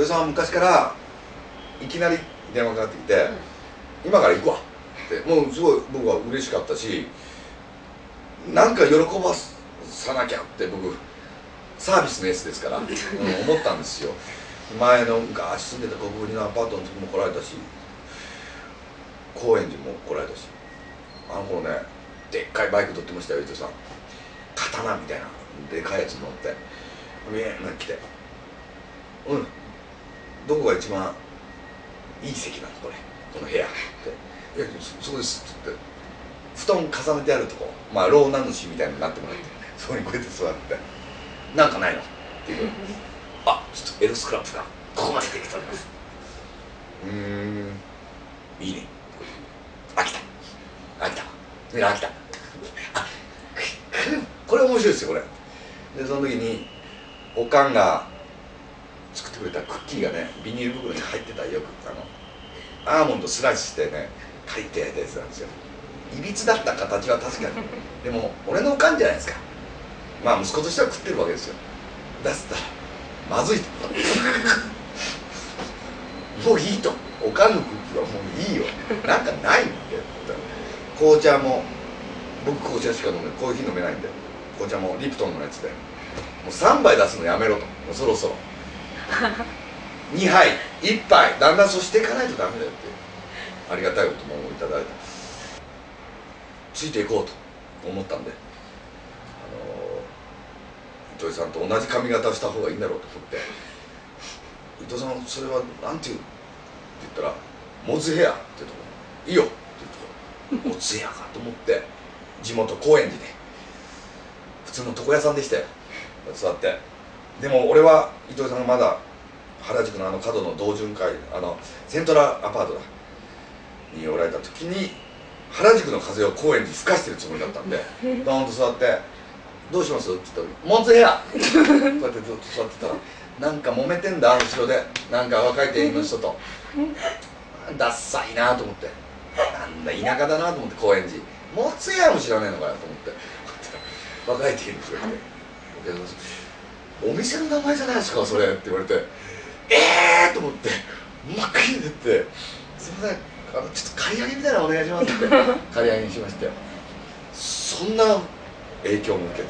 糸井さんは昔からいきなり電話かかってきて「今から行くわ」ってもうすごい僕は嬉しかったしなんか喜ばさなきゃって僕サービスのエースですから、うん、思ったんですよ。前の昔住んでた国分のアパートの時も来られたし高円寺も来られたしあの頃ねでっかいバイク乗ってましたよ伊藤さん。刀みたいなでかいやつ乗ってみんな来て「うんどこが一番いい席なのこれこの部屋」って「いやそこです」っつって。布団重ねてあるとこ。まあ老名主みたいになってもらって。そこにこうやって座って「なんかないの?」っていう。あちょっとエロスクラップがここまでできております。うん。いいね。飽きた。飽きた。飽きた。あこれ面白いですよこれ。でその時におかんがキーがねビニール袋に入ってたよくあのアーモンドスライスしてね書いてたやつなんですよ。いびつだった形は確かに。でも俺のおかんじゃないですか。まあ息子としては食ってるわけですよ。出すったらまずいと。もういいと。おかんのクッキーはもういいよ。なんかないんで紅茶も僕紅茶しか飲めない。コーヒー飲めないんで。紅茶もリプトンのやつで。もう3杯出すのやめろと。もうそろそろ。2杯1杯だんだんそうしていかないとダメだよって。ありがたいおともいただいた。ついていこうと思ったんで。糸井さんと同じ髪型をした方がいいんだろうと思って「伊藤さんそれは何て言う?」って言ったら「モズヘア」って言うと「いいよ」って言うと「モズヘアか」と思って地元高円寺で普通の床屋さんでしたよ。座って。でも俺は伊藤さんがまだ原宿のあの角の同潤会あのセントラアパートだ。におられた時に原宿の風を高円寺に吹かしてるつもりだったんで ドーンと座ってどうします?」って言ったら「モンツヘア!」こうやってずっと座ってたらなんか揉めてんだ後ろで。なんか若い店員の人と。ダッサいなと思って。なんだ田舎だなと思って高円寺。モンツヘアも知らねえのかよと思って。若い店員の人がいて「お店の名前じゃないですかそれ」って言われて「ええー!」と思って。真っ赤に出て「すいません。あのちょっと刈り上げみたいなのお願いします」っ て刈り上げにしまして。そんな影響も受けて。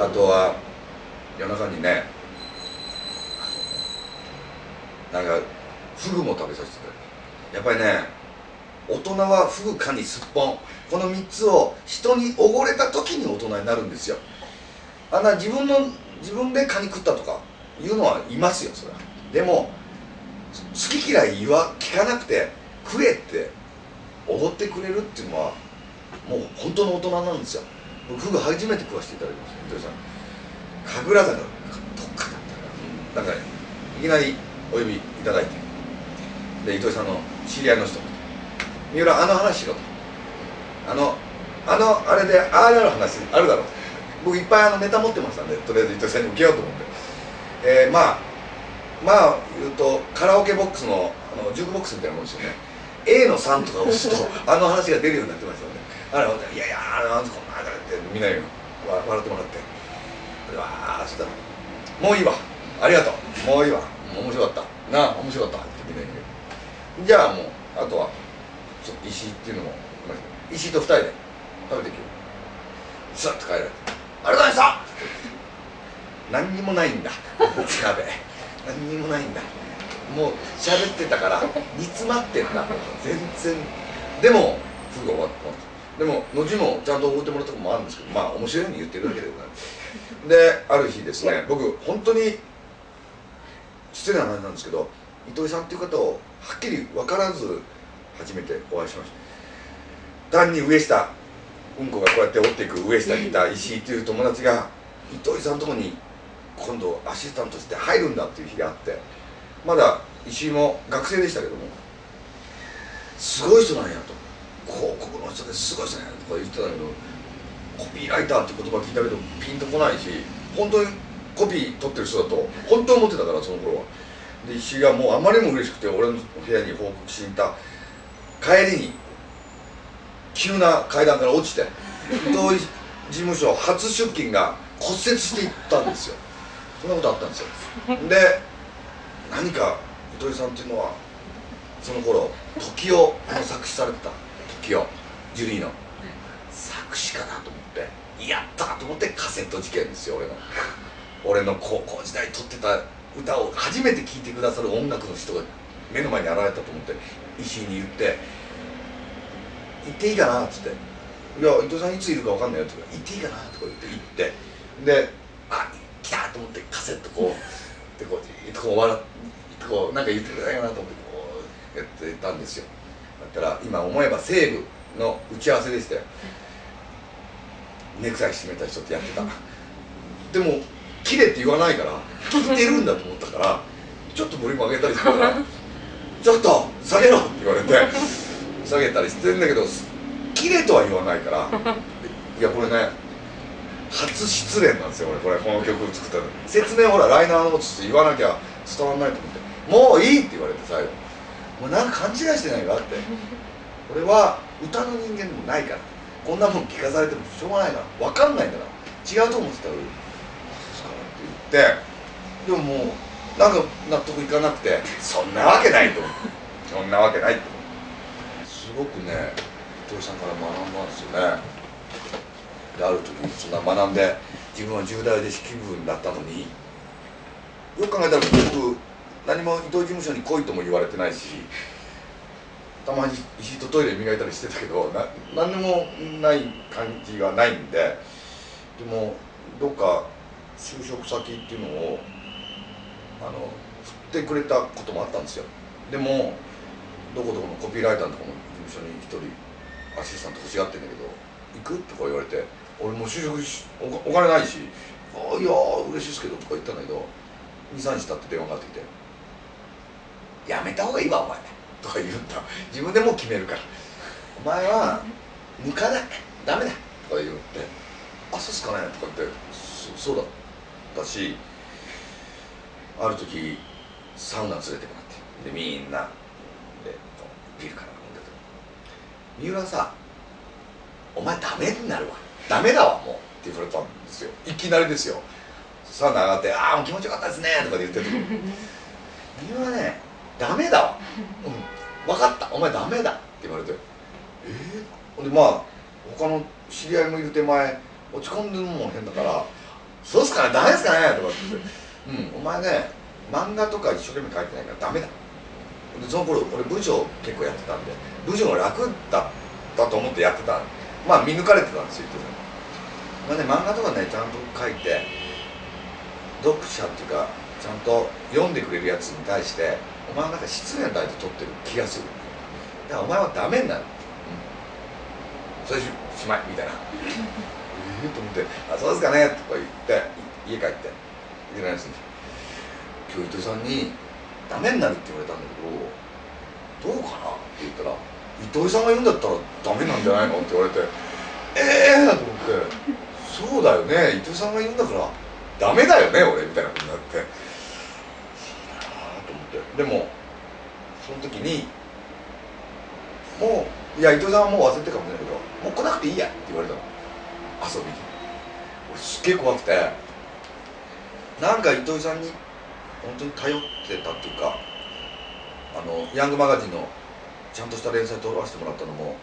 あとは夜中にねなんかフグも食べさせてくれやっぱりね大人はフグかにすっぽん。この3つを人におごれた時に大人になるんですよ。あんな自分の自分でカニ食ったとかいうのはいますよそれはでも好き嫌い言わ聞かなくて食えっておごってくれるっていうのはもう本当の大人なんですよ。僕フグ初めて食わせていただきました糸井さん。神楽坂。どっかだったかな。んか、ね、いきなりお呼びいただいて。で糸井さんの知り合いの人。三浦あの話しろと。あのあのあれでああなる話あるだろう。僕いっぱいあのネタ持ってましたんでとりあえず糸井さんに受けようと思って、えー、まあまあ言うとカラオケボックスのあのジュークボックスみたいなもんですよね。A の3とか押すと あの話が出るようになってましたね。あれいやいやあれなんでこんなあれってみんなに笑ってもらって。わあそしたら「もういいわ。ありがとう。もういいわ。面白かった。なあ面白かった」ってみんなに言う。じゃあもうあとは石井っていうのも石井と二人で食べてきよう。さっと帰られて「ありがとうございました!」何にもないんだ。鍋何にもないんだ。もう喋ってたから煮詰まってんだ。全然。でもフグ終わったでも後もちゃんと覚えてもらったこともあるんですけどまあ面白いように言ってるだけでございます。である日ですね僕本当に失礼な話なんですけど糸井さんっていう方をはっきり分からず初めてお会いしました。単に上下うんこがこうやって折っていく上下にいた石井という友達が糸井さんとこに今度アシスタントして入るんだっていう日があってまだ石井も学生でしたけどもすごい人なんやと。広告の人ですごいですねとか言ってたけどコピーライターって言葉聞いたけどピンとこないし本当にコピー取ってる人だと本当思ってたからその頃は。で石井がもうあまりにも嬉しくて俺の部屋に報告しに行った。帰りに急な階段から落ちて伊藤事務所初出勤が骨折していったんですよ。そんなことあったんですよ で何か糸井さんっていうのはその頃時をの作詞されてた時をジュリーの作詞かなと思ってやったと思ってカセット事件ですよ俺の俺の高校時代撮ってた歌を初めて聴いてくださる音楽の人が目の前に現れたと思って石井に言って「行っていいかな?」っつって「いや伊藤さんいついるか分かんないよ」とか「行っていいかな?」とか言って行ってで「あ来た!」と思ってカセットこうでこうこう笑ってこうなんか言ってくれないかなと思ってこうやってたんですよだったら今思えば西武の打ち合わせでしたよネクタイ締めた人ってやってたでも「綺麗って言わないから聞いてるんだと思ったからちょっとボリューム上げたりするから「ちょっと下げろ!」って言われて下げたりしてんだけど「綺麗とは言わないからいやこれね初失恋なんですよ俺これこの曲作ったの説明ほらライナーの持つって言わなきゃ伝わんないと思って「もういい!」って言われて最後「もうなんか勘違いしてないか?」って。俺は歌の人間でもないから。こんなもん聞かされてもしょうがないから。分かんないから。違うと思ってたら「そうですか」って言って。でももうなんか納得いかなくて。そんなわけないと思ってそんなわけないと思ってすごくね伊藤さんから学んだんですよね。である時にそんな学んで自分は重大弟子気分だったのによく考えたら僕何も伊藤事務所に来いとも言われてないしたまに石とトイレ磨いたりしてたけどな何でもない感じがないんででもどっか就職先っていうのをあの振ってくれたこともあったんですよでもどこどこのコピーライターのとこの事務所に一人アシスタント欲しがってんだけど「行く?」とか言われて俺もう就職しおお金ないし「あいや嬉しいですけど」とか言ったんだけど23日経って電話がかかってきて「やめた方がいいわお前」とか言うんだ自分でもう決めるから「お前は向かない。ダメだ」とか言って「あそうっすかね」とか言ってそそうだったしある時サウナ連れてもらってでみんなでビールから飲んでて「三浦さお前ダメになるわ。ダメだわもう」って言われたんですよ。いきなりですよ。サウナ上がって「ああ気持ちよかったですね」とか言ってる時。三浦ねダメだわ。うん。分かった。お前ダメだ。って言われて。ええー、でまあ他の知り合いもいる手前落ち込んでるのも変だから「そうっすかねダメですかね」とかって言って「うん。お前ね漫画とか一生懸命書いてないからダメだ」でその頃俺部長結構やってたんで部長が楽だったと思ってやってた。んでまあ見抜かれてたんですよ言ってたまあね漫画とかねちゃんと書いて読者っていうかちゃんと読んでくれるやつに対してお前はなんか失礼な態度取ってる気がする。だからお前はダメになる、うん、それししまいみたいな。ええと思って「あそうですかね」とか言って家帰って「いけないですね今日伊藤さんにダメになるって言われたんだけどどうかな？って言ったら伊藤さんが言うんだったらダメなんじゃないのって言われてええー、と思ってそうだよね伊藤さんが言うんだからダメだよね俺みたいなことになって。そうだなと思って。でもその時にもういや伊藤さんはもう忘れてるかもしれないけどもう来なくていいやって言われたの。遊びに。俺すっげえ怖くて。なんか糸井さんに本当に頼ってたっていうかあのヤングマガジンのちゃんとした連載取らせてもらったのも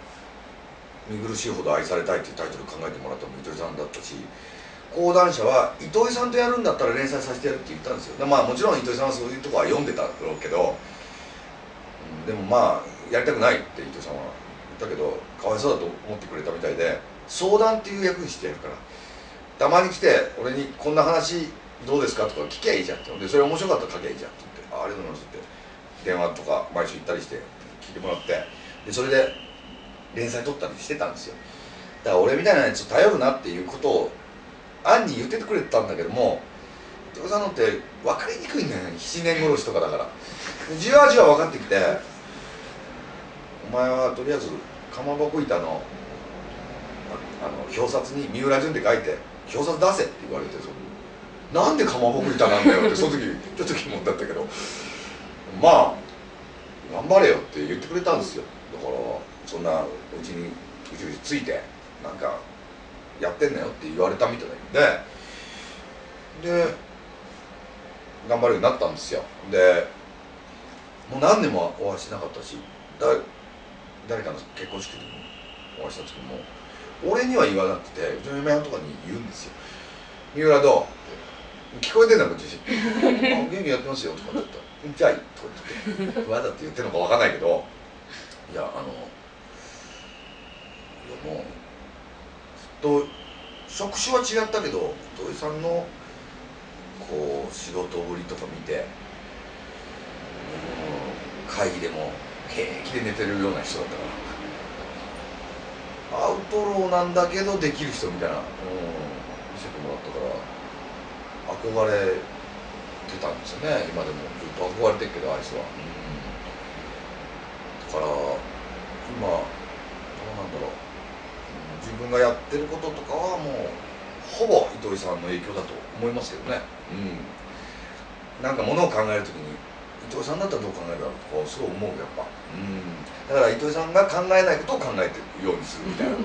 「見苦しいほど愛されたい」っていうタイトル考えてもらったのも糸井さんだったし講談社は糸井さんとやるんだったら連載させてやるって言ったんですよでまあもちろん糸井さんはそういうとこは読んでただろうけど、うん、でもまあやりたくないって糸井さんは言ったけどかわいそうだと思ってくれたみたいで相談っていう役にしてやるからたまに来て俺に「こんな話どうですか?」とか聞きゃいいじゃんってでそれ面白かったら書きゃいいじゃんって言って「あありがとうございます」って電話とか毎週行ったりして聞いてもらって。でそれで連載取ったりしてたんですよ。だから俺みたいなやつ頼るなっていうことを暗に言っててくれてたんだけども伊藤さんのって分かりにくいんだよね。7年殺しとかだから。じわじわ分かってきてお前はとりあえずかまぼこ板のあの表札に三浦淳って書いて表札出せって言われてそなんでかまぼこ板なんだよってその時ちょっと疑問だったけど。まあ頑張れよって言ってくれたんですよ。だからそんなうちにうちうちついてなんかやってんなよって言われたみたいで。で頑張るようになったんですよ。でもう何年もお会いしなかったしだ誰かの結婚式でもお会いしたんですけども俺には言わなくてうちの嫁はんとかに言うんですよ「三浦どう？聞こえてんだこっち。あ元気やってますよ」とかって言った「じゃあい」とか言ってわざと言ってるのか分かんないけどいやあのいやもうずっと職種は違ったけど糸井さんのこう仕事ぶりとか見て会議でも平気で寝てるような人だったから。アウトローなんだけどできる人みたいな、うん、見せてもらったから憧れてたんですよね。今でもずっと憧れてるけどあいつは、うん、だから今どうなんだろう、うん、自分がやってることとかはもうほぼ糸井さんの影響だと思いますけどね。うん。なんかものを考える時に糸井さんだったらどう考えるだろうとかすごい思うやっぱうん。だから糸井さんが考えないことを考えてるようにするみたいな、うん、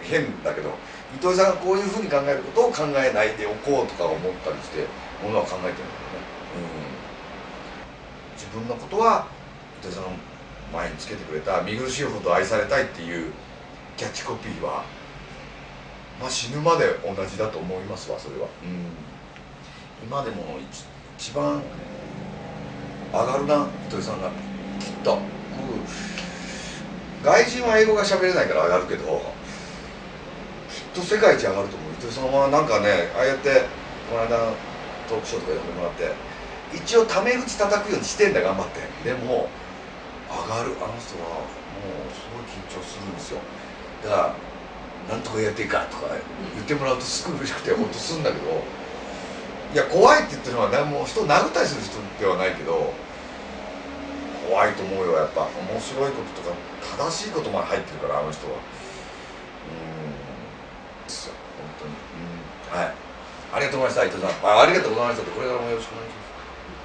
変だけど糸井さんがこういうふうに考えることを考えないでおこうとか思ったりしてものは考えてるんだよね、うん、自分のことは糸井さんの前につけてくれた「見苦しいほど愛されたい」っていうキャッチコピーはまあ死ぬまで同じだと思いますわそれは、うん、今でも一番上がるな糸井さんがきっと。外人は英語が喋れないから上がるけどきっと世界一上がると思う。糸井さんはなんかねああやってこの間のトークショーとか呼んでもらって一応タメ口叩くようにしてんだ頑張って。でも上がる。あの人はもうすごい緊張するんですよ。だから「なんとかやっていいか」とか言ってもらうとすごい嬉しくてほっとするんだけど。いや怖いって言ってるのは何も人を殴ったりする人ではないけど怖いと思うよやっぱ。面白いこととか正しいことまで入ってるからあの人は。うん。ですよ本当に。うん。はい。ありがとうございました伊藤さん。あありがとうございましたこれからもよろしくお願いします。